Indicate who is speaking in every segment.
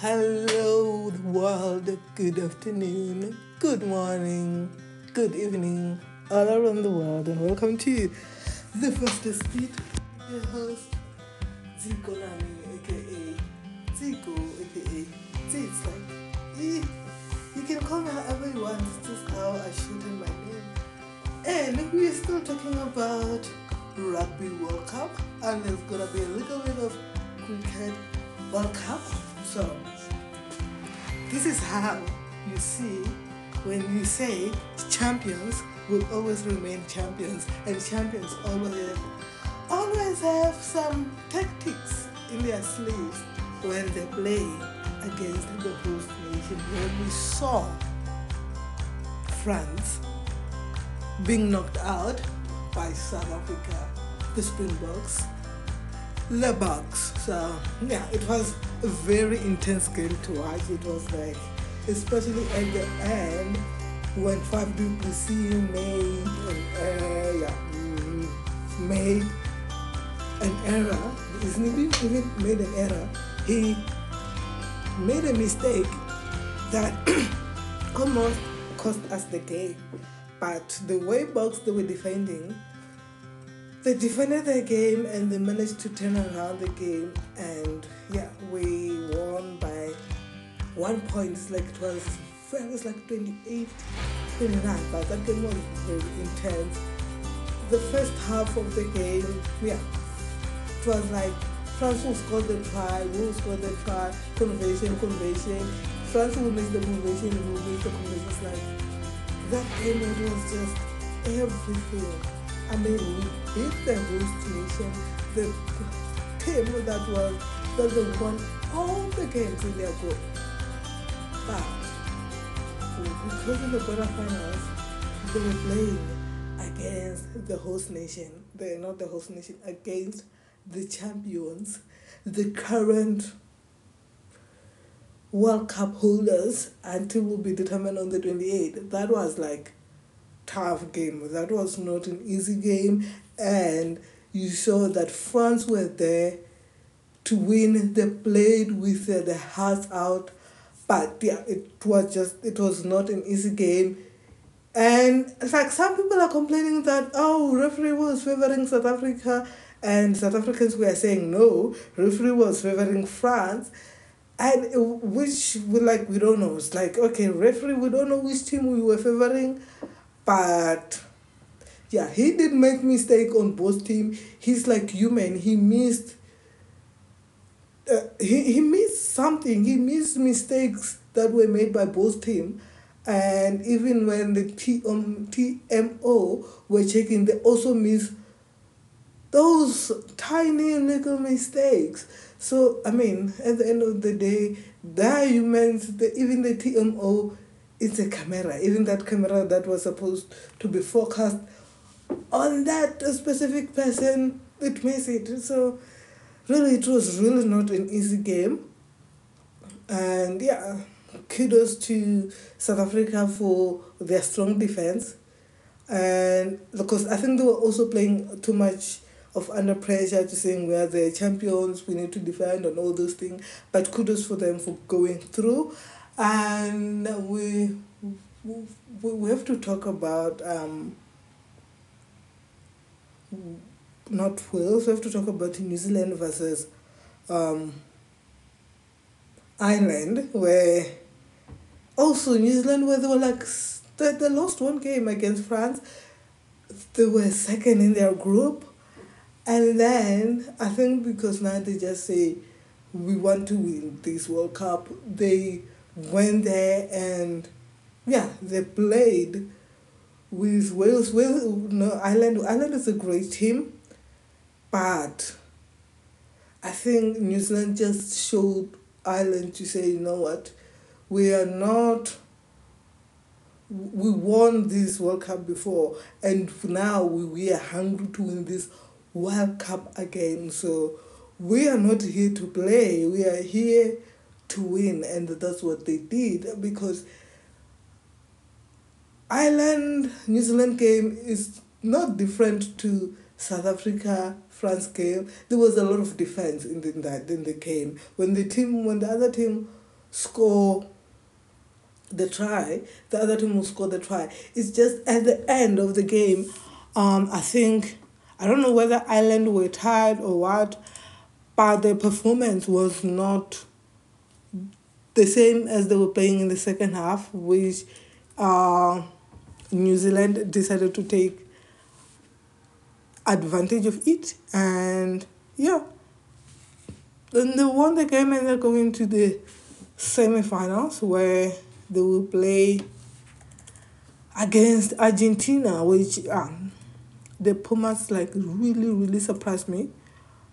Speaker 1: Hello, world. Good afternoon, good morning, good evening, all around the world, and welcome to the first speed. Your host, Zico Nami, aka Zico, aka eh, you can call me however you want, it's just how I shoot in my name. And we're still talking about Rugby World Cup, and there's gonna be a little bit of Cricket World Cup. So, this is how you see when you say champions will always remain champions, and champions always always have some tactics in their sleeves when they play against the host nation. When we saw France being knocked out by South Africa, the Springboks, the Boks. So yeah, it was a very intense game to watch. It was like, especially at the end when Faf du Plessis made an uh, yeah, mm, made an error. Isn't even even made an error. He made a mistake that almost cost us the game. But the way Boks they were defending, they defended their game and they managed to turn around the game and yeah, we won by one point. It's like it was it was like 28, 29, but that game was very intense. The first half of the game, yeah, it was like France will score the try, will score the try, conversion, conversion. France will make the conversion, will make the conversion. Like that game it was just everything. I mean, we beat the host nation, the team that was that they won all the games in their group. But because in the quarterfinals, they were playing against the host nation. They're not the host nation, against the champions, the current World Cup holders until will be determined on the 28th. That was like tough game. That was not an easy game and you saw that France were there to win. They played with uh, the hearts out, but yeah, it was just it was not an easy game. And it's like some people are complaining that oh referee was favoring South Africa and South Africans were saying no, referee was favoring France. And uh, which we like we don't know. It's like okay, referee we don't know which team we were favoring, but yeah, he did make mistake on both team. He's like human. He missed. Uh, he he missed something. He missed mistakes that were made by both team, and even when the T um, TMO were checking, they also missed those tiny little mistakes. So I mean, at the end of the day, the humans, the, even the TMO, it's a camera. Even that camera that was supposed to be focused on that specific person, it missed it. So really, it was really not an easy game. And yeah, kudos to South Africa for their strong defense. And because I think they were also playing too much of under pressure to saying we are the champions, we need to defend and all those things. But kudos for them for going through. And we we, have to talk about um, not Wales, we have to talk about New Zealand versus um, Ireland, where also New Zealand, where they were like, they, they lost one game against France. They were second in their group. And then I think because now they just say, we want to win this World Cup, they went there and yeah, they played with Wales. Wales, no, Ireland. Ireland is a great team, but I think New Zealand just showed Ireland to say, you know what, we are not. We won this World Cup before, and now we, we are hungry to win this World Cup again. So we are not here to play. We are here to win, and that's what they did because Ireland New Zealand game is not different to South Africa France game. There was a lot of defense in, the, that in the game when the team when the other team score the try. The other team will score the try. It's just at the end of the game. Um, I think I don't know whether Ireland were tired or what, but their performance was not the same as they were playing in the second half, which uh, New Zealand decided to take advantage of it. And yeah, then they won the game and they're going to the semi-finals where they will play against Argentina, which um, the Pumas like really really surprised me.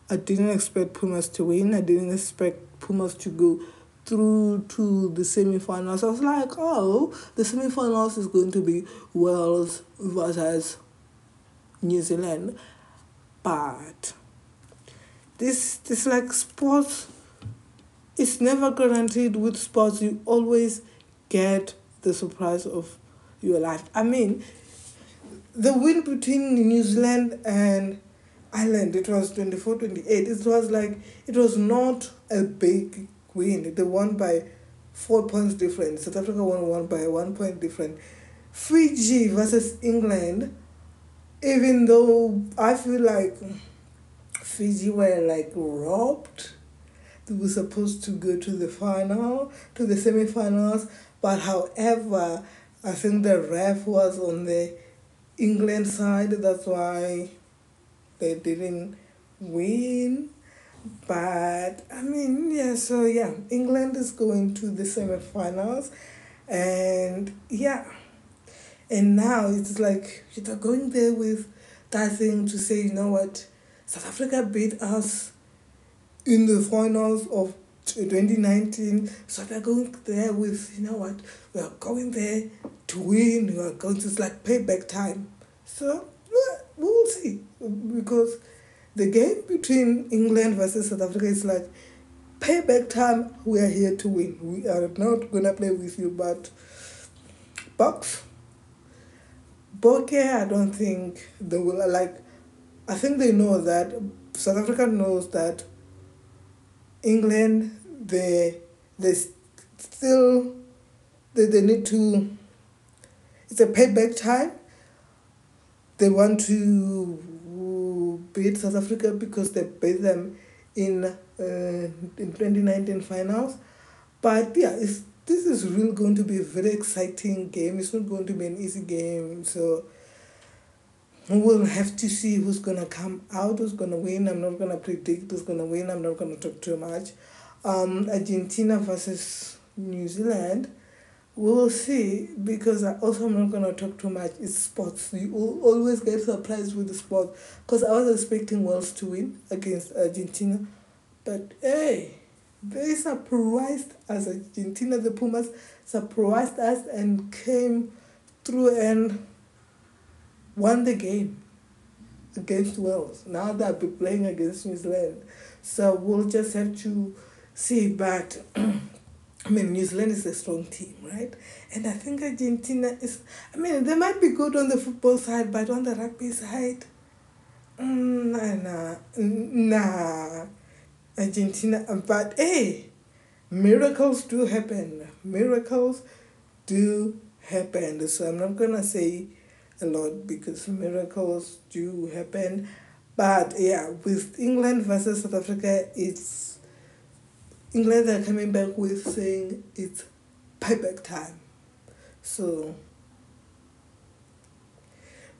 Speaker 1: I didn't expect Pumas to win. I didn't expect Pumas to go through to the semi-finals. I was like, oh, the semi-finals is going to be Wales versus New Zealand, but this this like sports. It's never guaranteed with sports. You always get the surprise of your life. I mean, the win between New Zealand and Ireland, it was 24 28. It was like, it was not a big win. They won by four points difference. South Africa won one by one point difference. Fiji versus England, even though I feel like Fiji were like robbed. They were supposed to go to the final, to the semi-finals, but however, I think the ref was on the England side. That's why they didn't win. But I mean, yeah, so yeah, England is going to the semi-finals, and yeah, and now it's like you're going there with that thing to say, you know what, South Africa beat us in the finals of 2019. So they're going there with, you know what, we are going there to win. We are going to, it's like payback time. So we will see. Because the game between England versus South Africa is like payback time. We are here to win. We are not to play with you, but Boks. Boke, I don't think they will like. I think they know that South Africa knows that England they they still they, they need to it's a payback time they want to beat South Africa because they beat them in uh, in 2019 finals. But yeah it's this is really going to be a very exciting game. It's not going to be an easy game. So we'll have to see who's going to come out who's going to win. I'm not going to predict who's going to win. I'm not going to talk too much. Um, Argentina versus New Zealand, we will see because I also am not to talk too much. It's sports. You always get surprised with the sport because I was expecting Wales to win against Argentina. But hey, they surprised us. Argentina, the Pumas, surprised us and came through and won the game against Wales. Now they'll be playing against New Zealand. So we'll just have to See, but I mean, New Zealand is a strong team, right? And I think Argentina is, I mean, they might be good on the football side, but on the rugby side, mm, nah, nah, nah. Argentina, but hey, miracles do happen. Miracles do happen. So I'm not gonna say a lot because miracles do happen. But yeah, with England versus South Africa, it's England are coming back with saying it's payback time. So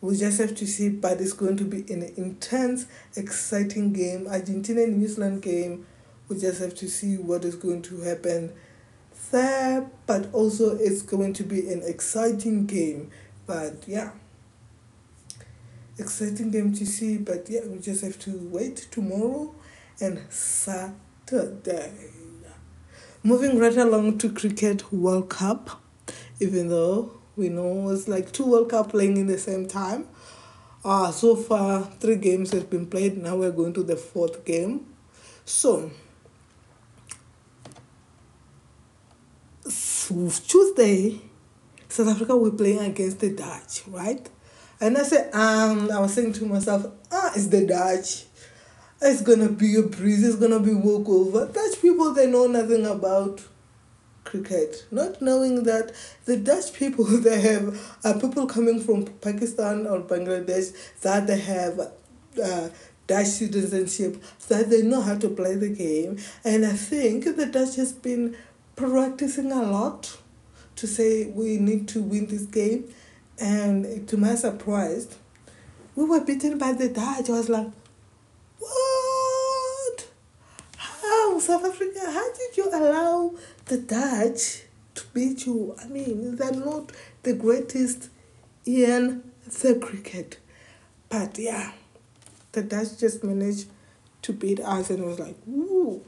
Speaker 1: we just have to see, but it's going to be an intense, exciting game. Argentina and New Zealand game. We just have to see what is going to happen there, but also it's going to be an exciting game. But yeah, exciting game to see. But yeah, we just have to wait tomorrow and Saturday. Moving right along to Cricket World Cup, even though we know it's like two World Cup playing in the same time. Uh, so far, three games have been played. Now we're going to the fourth game. So, Tuesday, South Africa were playing against the Dutch, right? And I said, um, I was saying to myself, ah, it's the Dutch it's gonna be a breeze, it's gonna be walkover. Dutch people they know nothing about cricket, not knowing that the Dutch people they have are people coming from Pakistan or Bangladesh that they have uh, Dutch citizenship, that they know how to play the game, and I think the Dutch has been practicing a lot to say we need to win this game, and to my surprise, we were beaten by the Dutch. I was like, what? How South Africa? How did you allow the Dutch to beat you? I mean, they're not the greatest in the cricket, but yeah, the Dutch just managed to beat us, and was like, woo.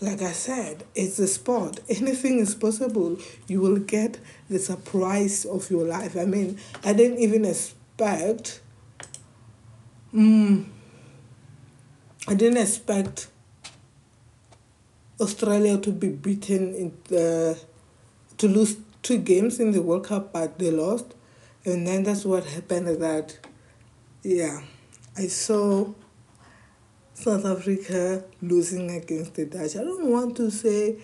Speaker 1: Like I said, it's a sport. Anything is possible. You will get the surprise of your life. I mean, I didn't even expect. Mm, I didn't expect Australia to be beaten in the to lose two games in the World Cup, but they lost, and then that's what happened. That yeah, I saw South Africa losing against the Dutch. I don't want to say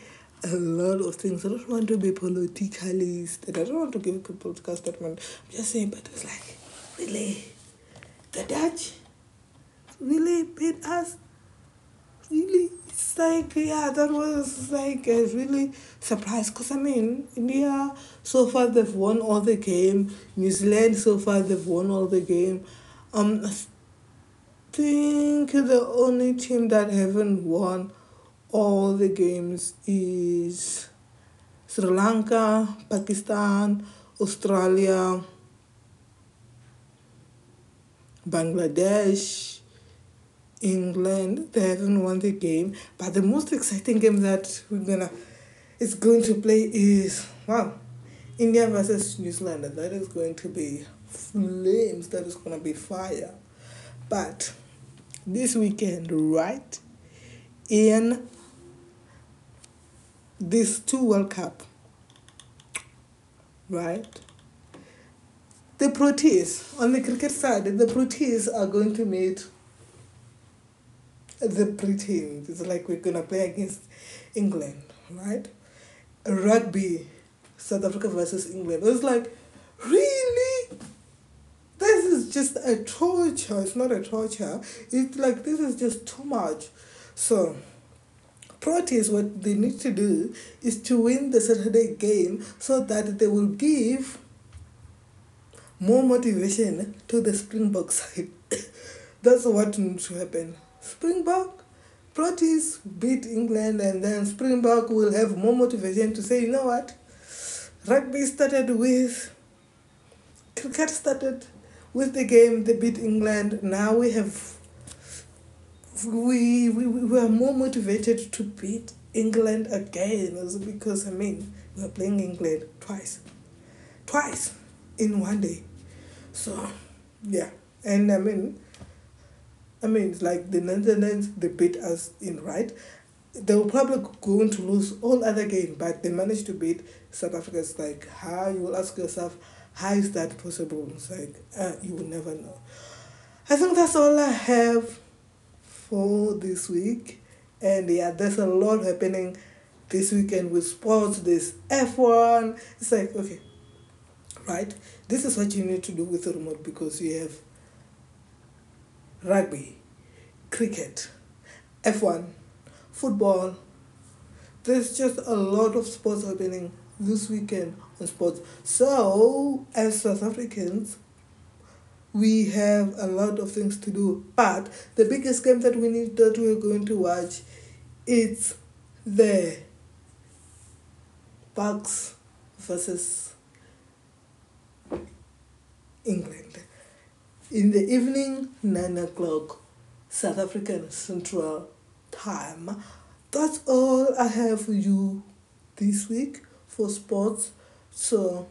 Speaker 1: a lot of things. I don't want to be politicalist. I don't want to give political statement. I'm just saying, but it's like, really, the Dutch really beat us. Really, it's like yeah, that was like a really surprise. Cause I mean, India so far they've won all the game. New Zealand so far they've won all the game. Um, think the only team that haven't won all the games is Sri Lanka, Pakistan, Australia, Bangladesh, England. They haven't won the game, but the most exciting game that we're gonna is going to play is wow, India versus New Zealand. That is going to be flames. That is gonna be fire, but this weekend, right? In this two World Cup, right? The Proteas, on the cricket side, the Proteas are going to meet the Britons. It's like we're to play against England, right? Rugby, South Africa versus England. It's like, really? this is just a torture. It's not a torture. It's like this is just too much. So, Proteas, what they need to do is to win the Saturday game so that they will give more motivation to the Springbok side. That's what needs to happen. Springbok, Proteas beat England, and then Springbok will have more motivation to say, you know what? Rugby started with, cricket started with the game they beat England. Now we have we we, we were more motivated to beat England again also because I mean we are playing England twice. Twice in one day. So yeah. And I mean I mean it's like the Netherlands they beat us in right. They were probably going to lose all other game, but they managed to beat South Africa. It's like how you will ask yourself how is that possible? It's like, uh, you will never know. I think that's all I have for this week. And yeah, there's a lot happening this weekend with sports. This F1. It's like, okay, right? This is what you need to do with the remote because you have rugby, cricket, F1, football. There's just a lot of sports happening this weekend on sports. So, as South Africans, we have a lot of things to do. But the biggest game that we need that we're going to watch it's the Boks versus England. In the evening, nine o'clock, South African Central Time. That's all I have for you this week for sports. So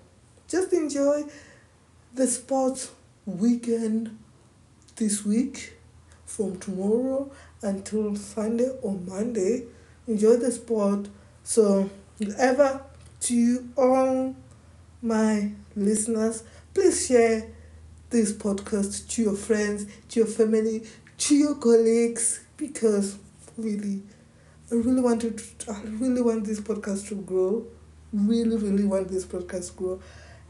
Speaker 1: just enjoy the sports weekend this week from tomorrow until Sunday or Monday. Enjoy the sport. So, ever to all my listeners, please share this podcast to your friends, to your family, to your colleagues, because really I really wanted to, I really want this podcast to grow. Really, really want this podcast to grow.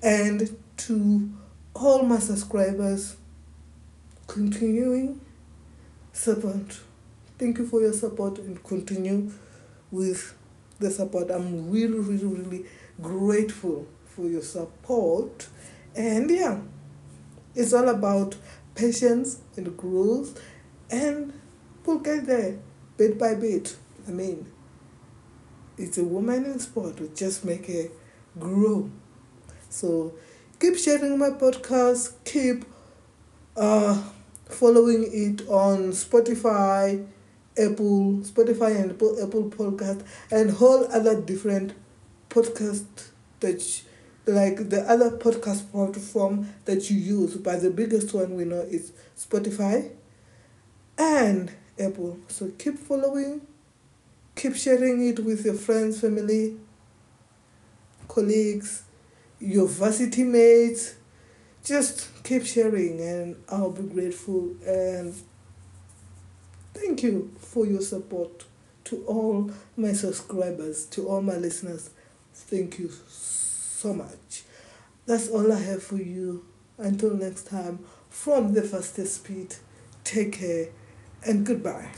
Speaker 1: And to all my subscribers, continuing support. Thank you for your support and continue with the support. I'm really, really, really grateful for your support. And yeah, it's all about patience and growth, and we'll get there bit by bit. I mean, it's a woman in sport. We just make it grow. So keep sharing my podcast. Keep uh, following it on Spotify, Apple, Spotify and Apple, Apple Podcast, and whole other different podcast that like the other podcast platform that you use. But the biggest one we know is Spotify and Apple. So keep following, keep sharing it with your friends, family, colleagues, your varsity mates. Just keep sharing, and I'll be grateful. And thank you for your support to all my subscribers, to all my listeners. Thank you so much. That's all I have for you. Until next time, from the fastest speed, take care and goodbye.